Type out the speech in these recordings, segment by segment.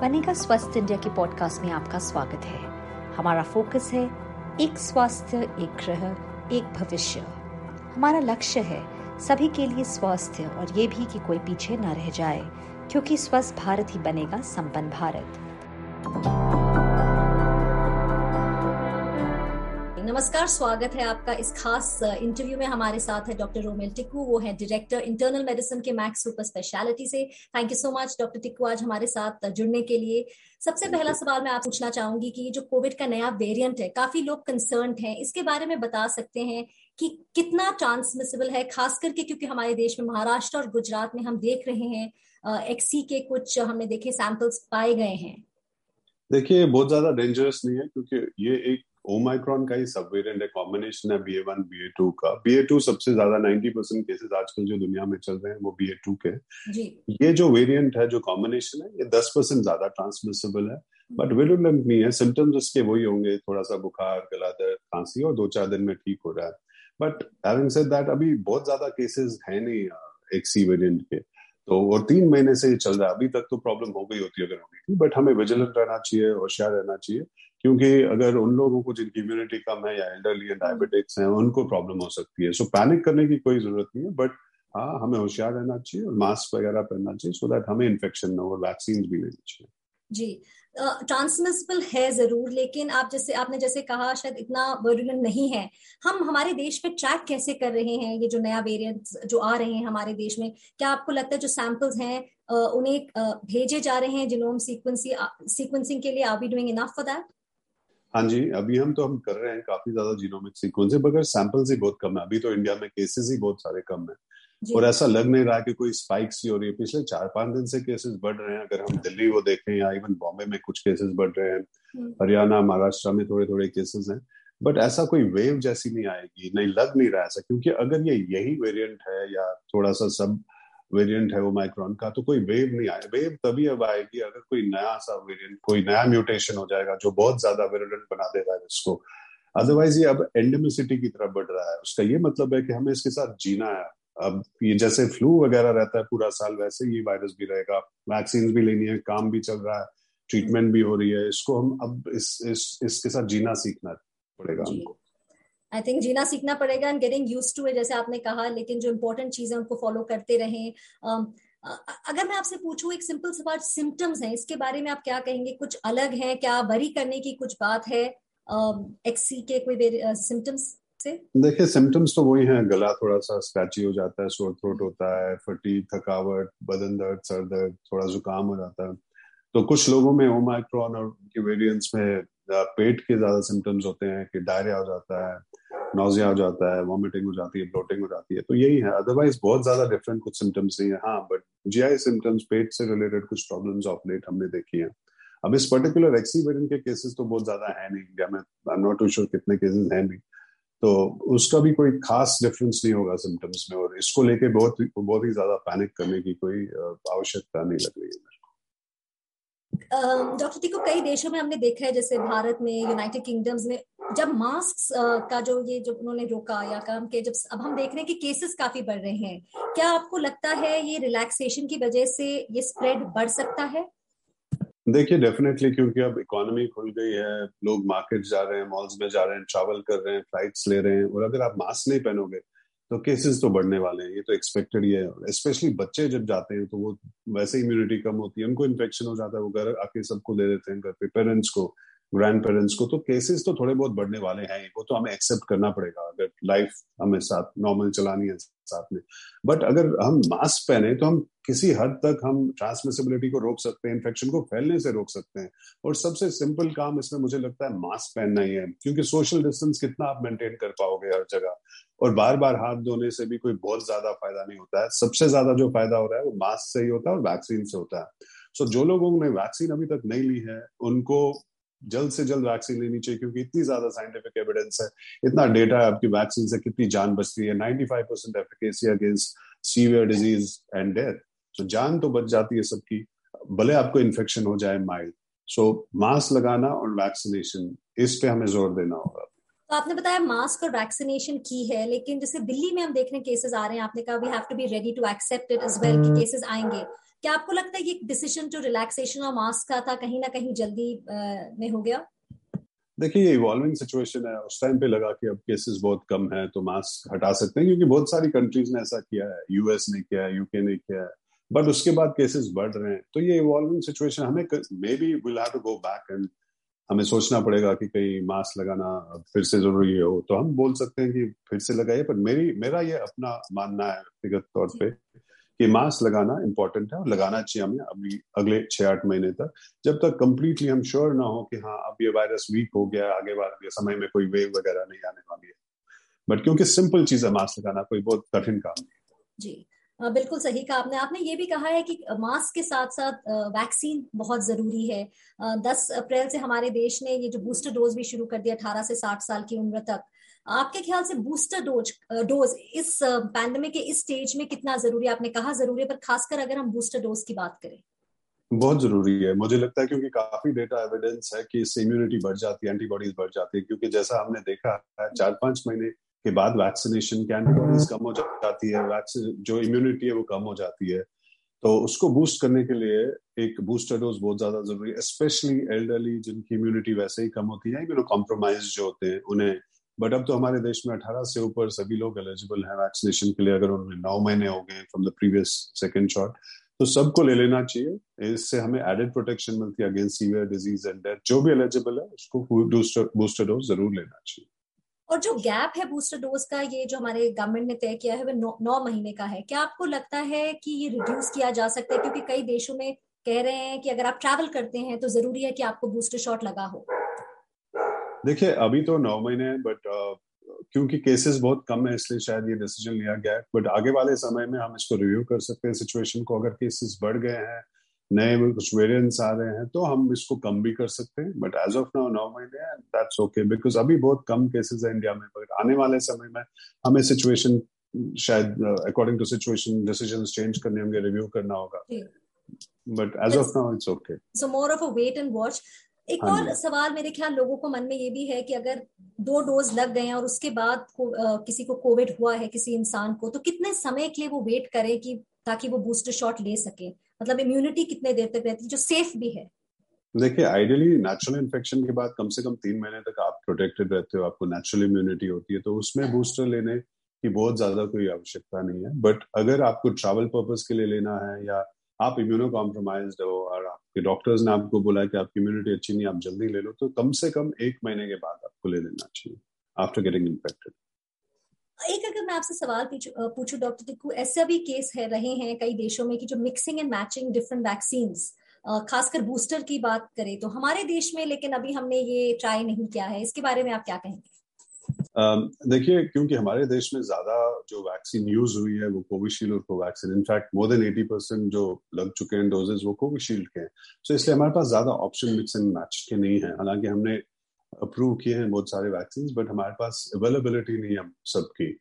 बनेगा स्वस्थ इंडिया के पॉडकास्ट में आपका स्वागत है। हमारा फोकस है एक स्वास्थ्य एक ग्रह, एक भविष्य। हमारा लक्ष्य है सभी के लिए स्वास्थ्य और ये भी कि कोई पीछे न रह जाए, क्योंकि स्वस्थ भारत ही बनेगा संपन्न भारत। नमस्कार स्वागत है आपका इस खास इंटरव्यू में हमारे साथ है डॉक्टर रोमेल टिक्कू वो है डायरेक्टर इंटरनल मेडिसिन के मैक्स सुपर स्पेशलिटी से। Thank you so much doctor Tickoo आज हमारे साथ जुड़ने के लिए। सबसे पहला सवाल मैं आप पूछना चाहूँगी कि जो कोविड का नया वेरियंट है काफ़ी लोग कंसर्न है। इसके बारे में बता सकते हैं कि कितना ट्रांसमिसिबल है खास करके क्योंकि हमारे देश में महाराष्ट्र और गुजरात में हम देख रहे हैं एक्सी के कुछ हमने देखे सैंपल्स पाए गए हैं। देखिए बहुत ज़्यादा डेंजरस नहीं है क्योंकि ये एक ओमाइक्रॉन का ही सब वेरिएंट है कॉम्बिनेशन है B A one B A two का। बी ए टू सबसे ज़्यादा नाइन्टी परसेंट केसेस आजकल जो दुनिया में चल रहे हैं वो बी ए टू के जी. ये जो वेरिएंट है जो कॉम्बिनेशन है ये दस परसेंट ज़्यादा ट्रांसमिसिबल है। बट विरुलेंट नहीं है सिम्टम्स उसके वही होंगे थोड़ा सा बुखार गला दर्द खांसी और दो चार दिन में ठीक हो रहा है। बट हैविंग सेड दैट अभी बहुत ज़्यादा केसेस है नहीं एक सी वेरिएंट के। तो और तीन महीने से ये चल रहा है। अभी तक तो प्रॉब्लम हो गई होती है अगर होगी थी बट हमें विजिलेंट रहना चाहिए होशियार रहना चाहिए। क्योंकि अगर उन लोगों को जिनकी इम्यूनिटी कम है या एल्डरली या डायबिटिक्स हैं उनको प्रॉब्लम हो सकती है। सो so, पैनिक करने की कोई ज़रूरत नहीं है बट हाँ हमें होशियार रहना चाहिए और मास्क वगैरह पहनना चाहिए सो so दैट हमें इन्फेक्शन ना हो वैक्सीन भी लेनी चाहिए। जी ट्रांसमिसिबल है ज़रूर लेकिन आप जैसे आपने जैसे कहा शायद इतना वर्डुलेंट नहीं है। हम हमारे देश में ट्रैक कैसे कर रहे हैं? ये जो नया वेरिएंट जो आ रहे हैं हमारे देश में क्या आपको लगता है जो सैंपल्स हैं उन्हें भेजे जा रहे हैं? जिनोम सीक्वेंसिंग के लिए are we doing enough for that हाँ जी अभी हम तो हम कर रहे हैं काफ़ी ज़्यादा जीनोमिक सीक्वेंस मगर सैंपल्स ही बहुत कम है। अभी तो इंडिया में केसेस ही बहुत सारे कम है। और ऐसा लग नहीं रहा कि कोई स्पाइक्स ही हो रही है। पिछले चार पाँच दिन से केसेस बढ़ रहे हैं। अगर हम दिल्ली वो देखें या इवन बॉम्बे में कुछ केसेस बढ़ रहे हैं। हम्म। हरियाणा महाराष्ट्र में थोड़े थोड़े केसेस हैं। बट ऐसा कोई वेव जैसी नहीं आएगी नहीं लग नहीं रहा ऐसा क्योंकि अगर ये यही वेरिएंट है या थोड़ा सा सब वेरिएंट है वो माइक्रॉन का तो कोई वेव नहीं आए वेव तभी अब आएगी अगर कोई नया सा वेरिएंट कोई नया म्यूटेशन हो जाएगा जो बहुत ज़्यादा वेरिएंट बना देगा इसको। अदरवाइज़ ये अब एंडेमिसिटी की तरफ़ बढ़ रहा है। उसका ये मतलब है कि हमें इसके साथ जीना है। अब ये जैसे फ्लू वगैरह रहता है पूरा साल वैसे ये वायरस भी रहेगा। वैक्सीन भी लेनी है काम भी चल रहा है ट्रीटमेंट भी हो रही है। इसको हम अब इस इस इसके साथ जीना सीखना पड़ेगा हमको। आई थिंक जीना सीखना पड़ेगा एंड गेटिंग यूज़ टू है जैसे आपने कहा लेकिन जो इम्पोर्टेंट चीज़ें उनको फॉलो करते रहें। Um, अगर मैं आपसे पूछूँ एक सिंपल सवाल सिम्टम्स हैं इसके बारे में आप क्या कहेंगे? कुछ अलग है? क्या वरी करने की कुछ बात है? एक्सी um, के कोई सिम्टम्स से? देखिए सिम्टम्स तो वही हैं गला थोड़ा सा स्क्रैची हो जाता है सोर थ्रोट होता है फटी थकावट बदन दर्द सर दर्द थोड़ा जुकाम हो जाता है। तो कुछ लोगों में ओमाइक्रोन और उनके वेरिएंट्स में पेट के ज़्यादा सिम्टम्स होते हैं कि डायरिया हो जाता है नोजिया हो जाता है वॉमिटिंग हो जाती है ब्लोटिंग हो जाती है तो यही है। अदरवाइज़ बहुत ज़्यादा डिफरेंट कुछ सिम्टम्स नहीं है हाँ बट जीआई सिम्टम्स पेट से रिलेटेड कुछ प्रॉब्लम्स ऑफ़ लेट हमने देखी है। अब इस पर्टिकुलर एक्सी वेरिएंट के केसेस तो बहुत ज़्यादा है नहीं। इंडिया में I am not too sure कितने केसेस हैं नहीं। तो उसका भी कोई खास डिफरेंस नहीं होगा सिम्टम्स में, और इसको लेके बहुत बहुत ही ज़्यादा पैनिक करने की कोई आवश्यकता नहीं लग रही है। डॉक्टर टिको कई देशों में हमने देखा है, जैसे भारत में यूनाइटेड किंगडम्स में, जब मास्क का जो ये जो उन्होंने रोका या काम के जब अब हम देख रहे हैं कि केसेस काफ़ी बढ़ रहे हैं। क्या आपको लगता है ये रिलैक्सेशन की वजह से ये स्प्रेड बढ़ सकता है? देखिए डेफिनेटली क्योंकि अब इकोनॉमी खुल गई है, लोग मार्केट जा रहे हैं मॉल्स में जा रहे हैं ट्रैवल कर रहे हैं फ्लाइट्स ले रहे हैं, और अगर आप मास्क नहीं पहनोगे तो केसेस तो बढ़ने वाले हैं, ये तो एक्सपेक्टेड ही है। स्पेशली बच्चे जब जाते हैं तो वो वैसे इम्यूनिटी कम होती है, उनको इन्फेक्शन हो जाता है, वो घर आके सबको दे देते हैं, घर पे पेरेंट्स को। ग्रैंड पेरेंट्स को तो केसेस तो थोड़े बहुत बढ़ने वाले हैं वो तो हमें एक्सेप्ट करना पड़ेगा अगर लाइफ हमें साथ नॉर्मल चलानी है साथ में। बट अगर हम मास्क पहने तो हम किसी हद तक हम ट्रांसमिसिबिलिटी को रोक सकते हैं इन्फेक्शन को फैलने से रोक सकते हैं। और सबसे सिंपल काम इसमें मुझे लगता है मास्क पहनना ही है क्योंकि सोशल डिस्टेंस कितना आप मेंटेन कर पाओगे हर जगह। और बार बार हाथ धोने से भी कोई बहुत ज़्यादा फ़ायदा नहीं होता है। सबसे ज़्यादा जो फ़ायदा हो रहा है वो मास्क से ही होता है और वैक्सीन से होता है। सो so, जो लोगों ने वैक्सीन अभी तक नहीं ली है उनको जल्द से जल्द वैक्सीन लेनी चाहिए क्योंकि इतनी ज़्यादा साइंटिफिक एविडेंस है। इतना डेटा है आपकी वैक्सीन से कितनी जान बचती है। 95 percent efficacy against severe disease and death तो जान तो बच जाती है सबकी भले आपको इन्फेक्शन हो जाए माइल्ड सो मास्क लगाना और वैक्सीनेशन इस पे हमें ज़ोर देना होगा। तो आपने बताया मास्क और वैक्सीनेशन की है लेकिन जैसे दिल्ली में हम देख रहे हैं केसेस आ रहे हैं आपने कहा we have to be ready to accept it as well कि केसेस आएँगे। क्या आपको लगता है ये डिसीज़न जो रिलैक्सेशन और मास्क का था कहीं ना कहीं जल्दी में हो गया? देखिए ये इवॉल्विंग सिचुएशन है उस टाइम पे लगा कि अब केसेस बहुत कम है तो मास्क हटा सकते हैं क्योंकि बहुत सारी कंट्रीज़ ने ऐसा किया है यूएस ने किया है यूके ने किया है बट उसके बाद केसेस बढ़ रहे हैं। तो ये इवॉल्विंग सिचुएशन हमें maybe will have to go back and हमें सोचना पड़ेगा कि कहीं मास्क लगाना फिर से ज़रूरी हो तो हम बोल सकते हैं कि फिर से लगाइए पर मेरी मेरा ये अपना मानना है व्यक्तिगत तौर पे कि मास्क लगाना इंपॉर्टेंट है और लगाना चाहिए हमें अभी अगले छह आठ महीने तक। जब तक कंप्लीटली हम श्योर ना हो कि हाँ अब ये वायरस वीक हो गया, आगे वाले समय में कोई वेव वगैरह नहीं आने वाली है। बट क्योंकि सिंपल चीज़ है मास्क लगाना कोई बहुत कठिन काम नहीं जी। बिल्कुल सही कहा आपने। आपने ये भी कहा है कि मास्क के साथ साथ वैक्सीन बहुत ज़रूरी है। दस अप्रैल से हमारे देश ने ये जो बूस्टर डोज भी शुरू कर दिया, अठारह से साठ साल की उम्र तक। आपके ख्याल से बूस्टर डोज डोज इस पैंडमिक के इस स्टेज में कितना ज़रूरी है? आपने कहा ज़रूरी है, पर खासकर अगर हम बूस्टर डोज की बात करें। बहुत ज़रूरी है। मुझे लगता है क्योंकि काफ़ी डेटा एविडेंस है कि इससे इम्यूनिटी बढ़ जाती है एंटीबॉडीज बढ़ जाती है, क्योंकि जैसा हमने देखा है, चार पाँच महीने के बाद वैक्सीनेशन की एंटीबॉडीज कम हो जाती है वैक्सीन जो इम्यूनिटी है वो कम हो जाती है। तो उसको बूस्ट करने के लिए एक बूस्टर डोज बहुत ज़्यादा ज़रूरी है स्पेशली एल्डरली जिनकी इम्यूनिटी वैसे ही कम होती है इम्यूनो कॉम्प्रोमाइज जो होते हैं उन्हें। बट अब तो हमारे देश में 18 से ऊपर सभी लोग एलिजिबल हैं वैक्सीनेशन के लिए अगर उन्हें नौ महीने हो गए from the previous second shot तो सबको ले लेना चाहिए। इससे हमें एडेड प्रोटेक्शन मिलती है against severe disease and death जो भी एलिजिबल है उसको बूस्टर डोज ज़रूर लेना चाहिए। और जो गैप है बूस्टर डोज का ये जो हमारे गवर्नमेंट ने तय किया है वो नौ, नौ महीने का है। क्या आपको लगता है कि ये रिड्यूस किया जा सकता है? क्योंकि कई देशों में कह रहे हैं कि अगर आप ट्रैवल करते हैं तो ज़रूरी है कि आपको बूस्टर शॉट लगा हो। देखिए अभी तो नौ महीने हैं बट क्योंकि केसेस बहुत कम है इसलिए शायद ये डिसीज़न लिया गया है। बट आगे वाले समय में हम इसको रिव्यू कर सकते हैं। सिचुएशन को अगर केसेस बढ़ गए हैं नए कुछ वेरिएंट्स आ रहे हैं तो हम इसको कम भी कर सकते हैं बट एज ऑफ़ नाउ नौ महीने दैट्स ओके बिकॉज़ अभी बहुत कम केसेस है इंडिया में बट आने वाले समय में हमें सिचुएशन शायद according to situation decision change करने होंगे रिव्यू करना होगा। But as of now it's okay so more of a wait and watch एक हाँ और सवाल मेरे ख्याल लोगों को मन में ये भी है कि अगर दो डोज लग गए हैं और उसके बाद को, आ, किसी को कोविड हुआ है किसी इंसान को तो कितने समय के लिए वो वेट करे कि ताकि वो बूस्टर शॉट ले सके? मतलब इम्यूनिटी कितने देर तक रहती है, जो सेफ़ भी है। देखिए आइडियली नेचुरल इन्फेक्शन के बाद कम से कम तीन महीने तक आप प्रोटेक्टेड रहते हो, आपको नेचुरल इम्यूनिटी होती है तो उसमें बूस्टर लेने की बहुत ज़्यादा कोई आवश्यकता नहीं है। बट अगर आपको ट्रैवल पर्पज के लिए लेना है या आप इम्यूनो कॉम्प्रोमाइज हो और आपके डॉक्टर्स ने आपको बोला कि आपकी इम्यूनिटी अच्छी नहीं, आप जल्दी ले लो तो कम से कम एक महीने के बाद आपको ले लेना चाहिए आफ्टर गेटिंग इन्फेक्टेड एक अगर मैं आपसे सवाल पूछूँ डॉक्टर टिक्कू, ऐसे भी केस है, रहे हैं कई देशों में कि जो mixing and matching different vaccine खासकर बूस्टर की बात करें तो हमारे देश में, लेकिन अभी हमने ये ट्राई नहीं किया है। इसके बारे में आप क्या कहेंगे? देखिए, क्योंकि हमारे देश में ज़्यादा जो वैक्सीन यूज़ हुई है, वो कोविशील्ड और Covaxin in fact more than eighty percent जो लग चुके हैं डोजेज वो कोविशील्ड के हैं। सो इसलिए हमारे पास ज़्यादा ऑप्शन मिक्स एंड मैच के नहीं है। हालाँकि हमने अप्रूव किए हैं बहुत सारे वैक्सीन बट हमारे पास अवेलेबिलिटी नहीं है सबकी।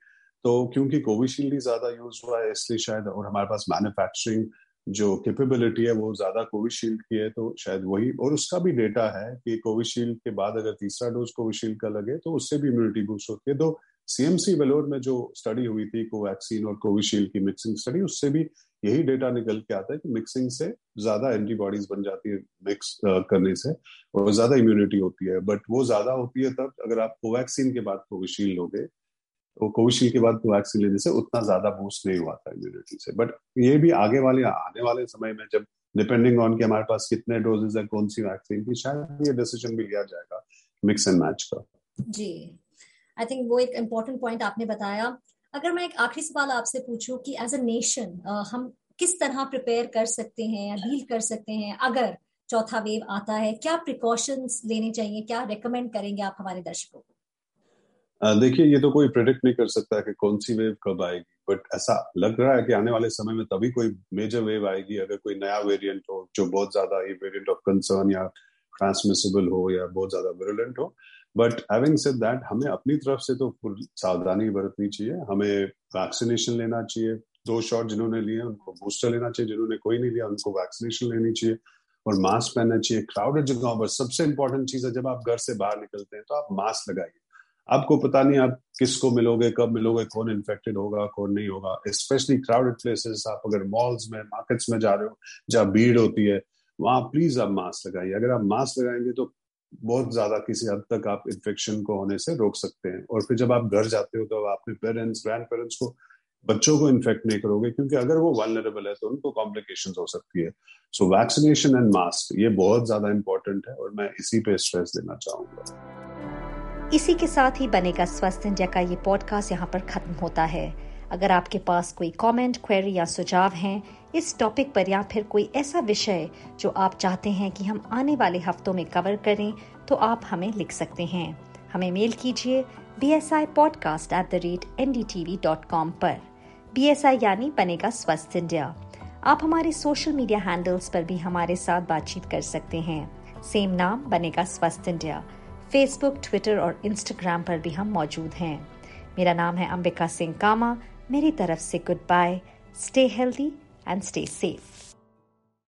तो क्योंकि कोविशील्ड ही ज़्यादा यूज़ हुआ है, इसलिए शायद और हमारे पास मैन्युफैक्चरिंग जो कैपेबिलिटी है वो ज़्यादा कोविशील्ड की है तो शायद वही और उसका भी डेटा है कि कोविशील्ड के बाद अगर तीसरा डोज कोविशील्ड का लगे तो उससे भी इम्यूनिटी बूस्ट होती है। तो सीएमसी वेलोर में जो स्टडी हुई थी कोवैक्सीन और कोविशील्ड की मिक्सिंग स्टडी उससे भी यही डेटा निकल के आता है कि मिक्सिंग से ज़्यादा एंटीबॉडीज बन जाती है मिक्स करने से, और ज़्यादा इम्यूनिटी होती है। बट वो ज़्यादा होती है तब अगर आप कोवैक्सीन के बाद कोविशील्ड लोगे तो कोविशील्ड के बाद कोवैक्सीन लेने से उतना ज़्यादा बूस्ट नहीं हुआ था इम्यूनिटी से। बट ये भी आगे वाले, आने वाले समय में जब डिपेंडिंग ऑन कि हमारे पास कितने डोजेज है, कौन सी वैक्सीन की, शायद ये डिसीज़न भी लिया जाएगा मिक्स एंड मैच का। जी। आई थिंक वो एक इम्पोर्टेंट पॉइंट आपने बताया। अगर मैं एक आखिरी सवाल आपसे पूछूँ कि एज अ नेशन हम किस तरह प्रिपेयर कर सकते हैं या डील कर सकते हैं? अगर चौथा वेव आता है, क्या प्रिकॉशंस लेने चाहिए? क्या रिकमेंड करेंगे आप हमारे दर्शकों को? देखिए, ये तो कोई प्रिडिक्ट नहीं कर सकता कि कौन सी वेव कब आएगी बट ऐसा लग रहा है कि आने वाले समय में तभी कोई मेजर वेव आएगी, अगर कोई नया वेरिएंट हो, जो बहुत ज़्यादा ही वेरिएंट ऑफ़ कंसर्न या ट्रांसमिसिबल हो या बहुत ज़्यादा विरुलेंट हो। बट हैविंग सेड दैट हमें अपनी तरफ़ से तो सावधानी बरतनी चाहिए। हमें वैक्सीनेशन लेना चाहिए। दो शॉट जिन्होंने लिए, उनको बूस्टर लेना चाहिए। जिन्होंने कोई नहीं लिया, उनको वैक्सीनेशन लेनी चाहिए। और मास्क पहनना चाहिए। क्राउडेड जगहों पर सबसे इंपॉर्टेंट चीज़ है, जब आप घर से बाहर निकलते हैं तो आप मास्क लगाइए। आपको पता नहीं आप किसको मिलोगे, कब मिलोगे, कौन इन्फेक्टेड होगा, कौन नहीं होगा। स्पेशली क्राउडेड प्लेसेस आप अगर मॉल्स में मार्केट्स में जा रहे हो, जहाँ भीड़ होती है, वहाँ प्लीज़ आप मास्क लगाइए। अगर आप मास्क लगाएँगे तो बहुत ज़्यादा किसी हद तक आप इन्फेक्शन को होने से रोक सकते हैं। और फिर जब आप घर जाते हो तो आप अपने पेरेंट्स ग्रैंड पेरेंट्स को, बच्चों को इन्फेक्ट नहीं करोगे, क्योंकि अगर वो वालनरेबल है तो उनको कॉम्प्लिकेशन हो सकती है। सो वैक्सीनेशन एंड मास्क ये बहुत ज़्यादा इंपॉर्टेंट है और मैं इसी पे स्ट्रेस देना चाहूँगा। इसी के साथ ही बनेगा स्वस्थ इंडिया का ये पॉडकास्ट यहाँ पर खत्म होता है। अगर आपके पास कोई कमेंट, क्वेरी या सुझाव हैं इस टॉपिक पर या फिर कोई ऐसा विषय जो आप चाहते हैं कि हम आने वाले हफ्तों में कवर करें तो आप हमें लिख सकते हैं। हमें मेल कीजिए B S I podcast at the rate N D T V dot com पर। बी एस आई यानी बनेगा स्वस्थ इंडिया। आप हमारे सोशल मीडिया हैंडल्स पर भी हमारे साथ बातचीत कर सकते हैं। सेम नाम बनेगा स्वस्थ इंडिया। फेसबुक ट्विटर और इंस्टाग्राम पर भी हम मौजूद हैं। मेरा नाम है अंबिका सिंह कामा। मेरी तरफ़ से good bye stay healthy and stay safe